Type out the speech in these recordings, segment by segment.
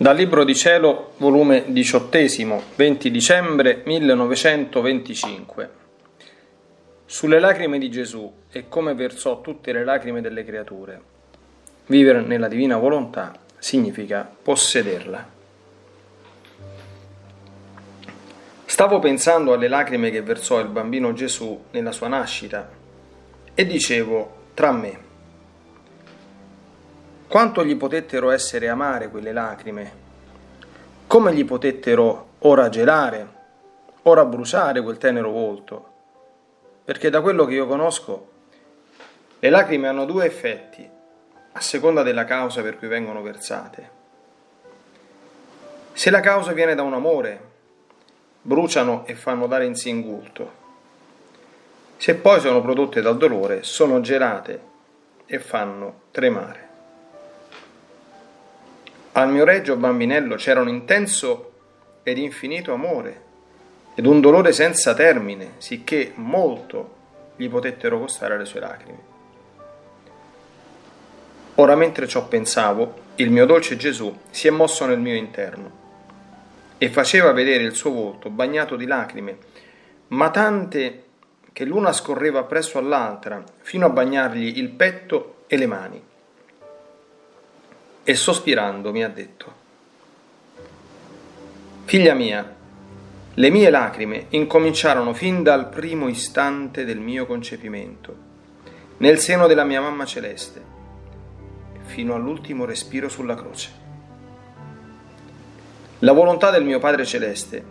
Dal Libro di Cielo, volume diciottesimo, 20 dicembre 1925. Sulle lacrime di Gesù e come versò tutte le lacrime delle creature. Vivere nella divina volontà significa possederla. Stavo pensando alle lacrime che versò il bambino Gesù nella sua nascita e dicevo tra me, quanto gli potettero essere amare quelle lacrime? Come gli potettero ora gelare, ora bruciare quel tenero volto? Perché da quello che io conosco, le lacrime hanno due effetti, a seconda della causa per cui vengono versate. Se la causa viene da un amore, bruciano e fanno dare in singulto. Se poi sono prodotte dal dolore, sono gelate e fanno tremare. Al mio regio bambinello c'era un intenso ed infinito amore ed un dolore senza termine, sicché molto gli potettero costare le sue lacrime. Ora mentre ciò pensavo, il mio dolce Gesù si è mosso nel mio interno e faceva vedere il suo volto bagnato di lacrime, ma tante che l'una scorreva presso all'altra fino a bagnargli il petto e le mani e sospirando mi ha detto, Figlia mia, le mie lacrime incominciarono fin dal primo istante del mio concepimento, nel seno della mia mamma celeste, fino all'ultimo respiro sulla croce. La volontà del mio Padre celeste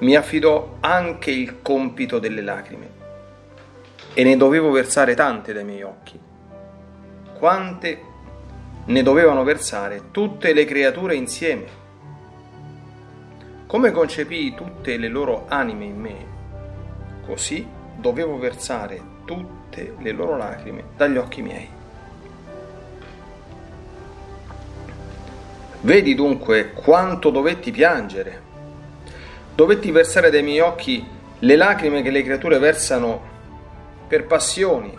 mi affidò anche il compito delle lacrime e ne dovevo versare tante dai miei occhi, quante ne dovevano versare tutte le creature insieme. Come concepii tutte le loro anime in me, così dovevo versare tutte le loro lacrime dagli occhi miei. Vedi dunque quanto dovetti piangere. Dovetti versare dai miei occhi le lacrime che le creature versano per passioni,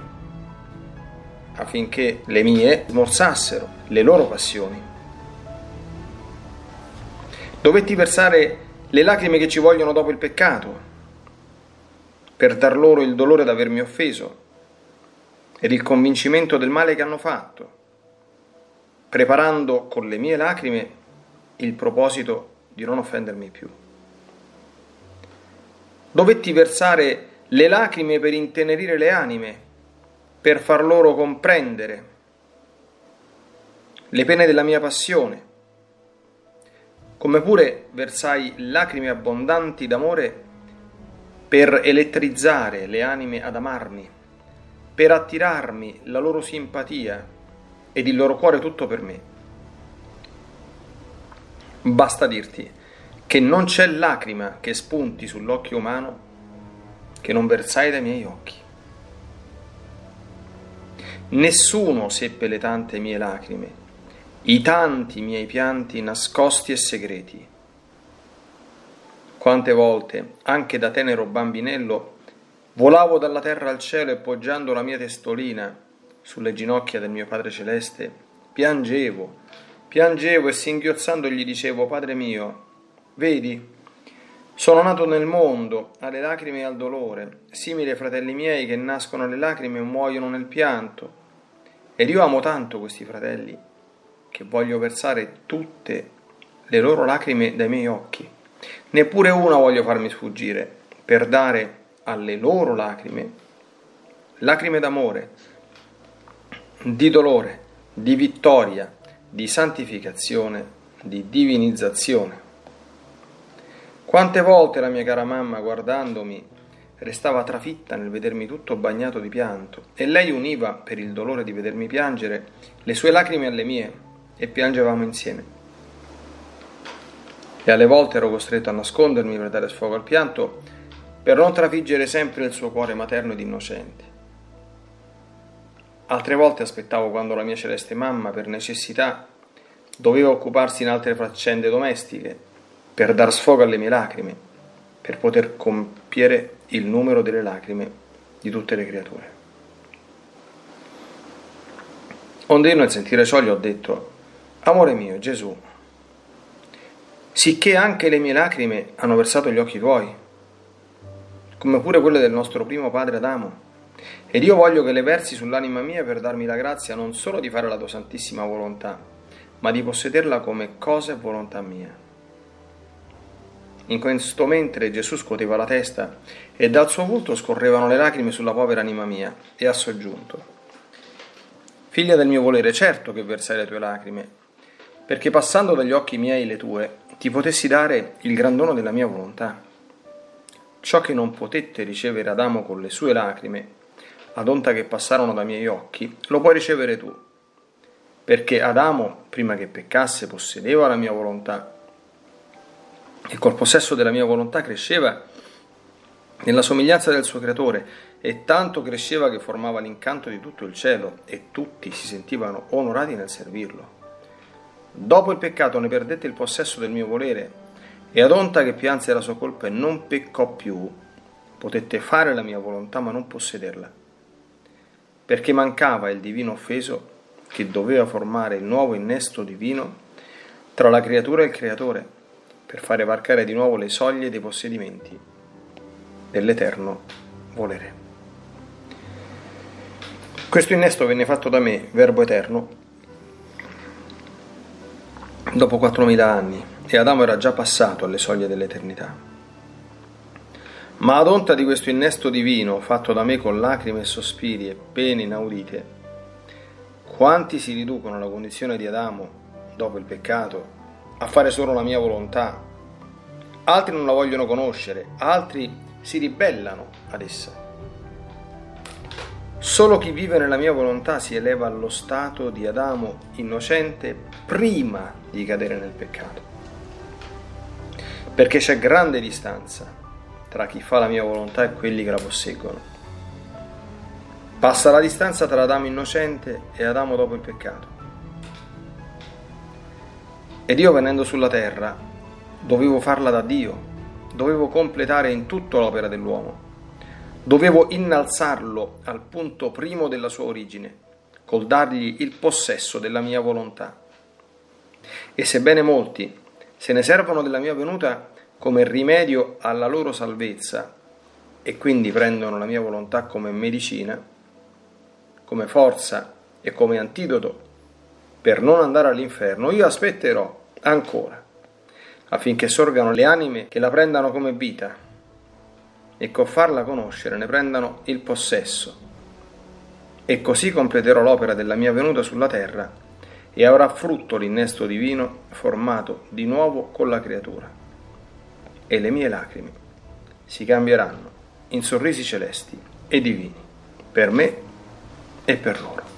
affinché le mie smorzassero le loro passioni. Dovetti versare le lacrime che ci vogliono dopo il peccato, per dar loro il dolore d'avermi offeso ed il convincimento del male che hanno fatto, preparando con le mie lacrime il proposito di non offendermi più. Dovetti versare le lacrime per intenerire le anime, per far loro comprendere le pene della mia passione, come pure versai lacrime abbondanti d'amore per elettrizzare le anime ad amarmi, per attirarmi la loro simpatia ed il loro cuore tutto per me. Basta dirti che non c'è lacrima che spunti sull'occhio umano che non versai dai miei occhi. Nessuno seppe le tante mie lacrime, i tanti miei pianti nascosti e segreti. Quante volte, anche da tenero bambinello, volavo dalla terra al cielo e poggiando la mia testolina sulle ginocchia del mio Padre Celeste, piangevo, piangevo e singhiozzando gli dicevo, Padre mio, vedi, sono nato nel mondo alle lacrime e al dolore, simili ai fratelli miei che nascono alle lacrime e muoiono nel pianto. Ed io amo tanto questi fratelli che voglio versare tutte le loro lacrime dai miei occhi. Neppure una voglio farmi sfuggire per dare alle loro lacrime lacrime d'amore, di dolore, di vittoria, di santificazione, di divinizzazione. Quante volte la mia cara mamma, guardandomi, restava trafitta nel vedermi tutto bagnato di pianto, e lei univa, per il dolore di vedermi piangere, le sue lacrime alle mie, e piangevamo insieme. E alle volte ero costretto a nascondermi per dare sfogo al pianto, per non trafiggere sempre il suo cuore materno ed innocente. Altre volte aspettavo quando la mia celeste mamma, per necessità, doveva occuparsi in altre faccende domestiche, per dar sfogo alle mie lacrime, per poter compiere il numero delle lacrime di tutte le creature. Onde io nel sentire ciò gli ho detto, Amore mio, Gesù, sicché anche le mie lacrime hanno versato gli occhi tuoi, come pure quelle del nostro primo padre Adamo. Ed io voglio che le versi sull'anima mia per darmi la grazia non solo di fare la tua santissima volontà, ma di possederla come cosa e volontà mia. In questo mentre Gesù scuoteva la testa e dal suo volto scorrevano le lacrime sulla povera anima mia e ha soggiunto. Figlia del mio volere, certo che versai le tue lacrime, perché passando dagli occhi miei le tue, ti potessi dare il gran dono della mia volontà. Ciò che non potette ricevere Adamo con le sue lacrime, ad onta che passarono dai miei occhi, lo puoi ricevere tu, perché Adamo, prima che peccasse, possedeva la mia volontà e col possesso della mia volontà cresceva nella somiglianza del suo creatore e tanto cresceva che formava l'incanto di tutto il cielo e tutti si sentivano onorati nel servirlo. Dopo il peccato ne perdette il possesso del mio volere e ad onta che pianse la sua colpa e non peccò più, potette fare la mia volontà ma non possederla, perché mancava il divino offeso che doveva formare il nuovo innesto divino tra la creatura e il creatore per fare varcare di nuovo le soglie dei possedimenti dell'eterno volere. Questo innesto venne fatto da me, Verbo Eterno, dopo 4.000 anni e Adamo era già passato alle soglie dell'eternità. Ma ad onta di questo innesto divino fatto da me con lacrime e sospiri e pene inaudite, quanti si riducono alla condizione di Adamo dopo il peccato a fare solo la mia volontà. Altri non la vogliono conoscere, altri si ribellano ad essa. Solo chi vive nella mia volontà si eleva allo stato di Adamo innocente prima di cadere nel peccato. Perché c'è grande distanza tra chi fa la mia volontà e quelli che la posseggono. Passa la distanza tra Adamo innocente e Adamo dopo il peccato. Ed io venendo sulla terra dovevo farla da Dio, dovevo completare in tutto l'opera dell'uomo, dovevo innalzarlo al punto primo della sua origine, col dargli il possesso della mia volontà. E sebbene molti se ne servono della mia venuta come rimedio alla loro salvezza e quindi prendono la mia volontà come medicina, come forza e come antidoto per non andare all'inferno, io aspetterò ancora, affinché sorgano le anime che la prendano come vita e col farla conoscere ne prendano il possesso. E così completerò l'opera della mia venuta sulla terra e avrà frutto l'innesto divino formato di nuovo con la creatura. E le mie lacrime si cambieranno in sorrisi celesti e divini per me e per loro.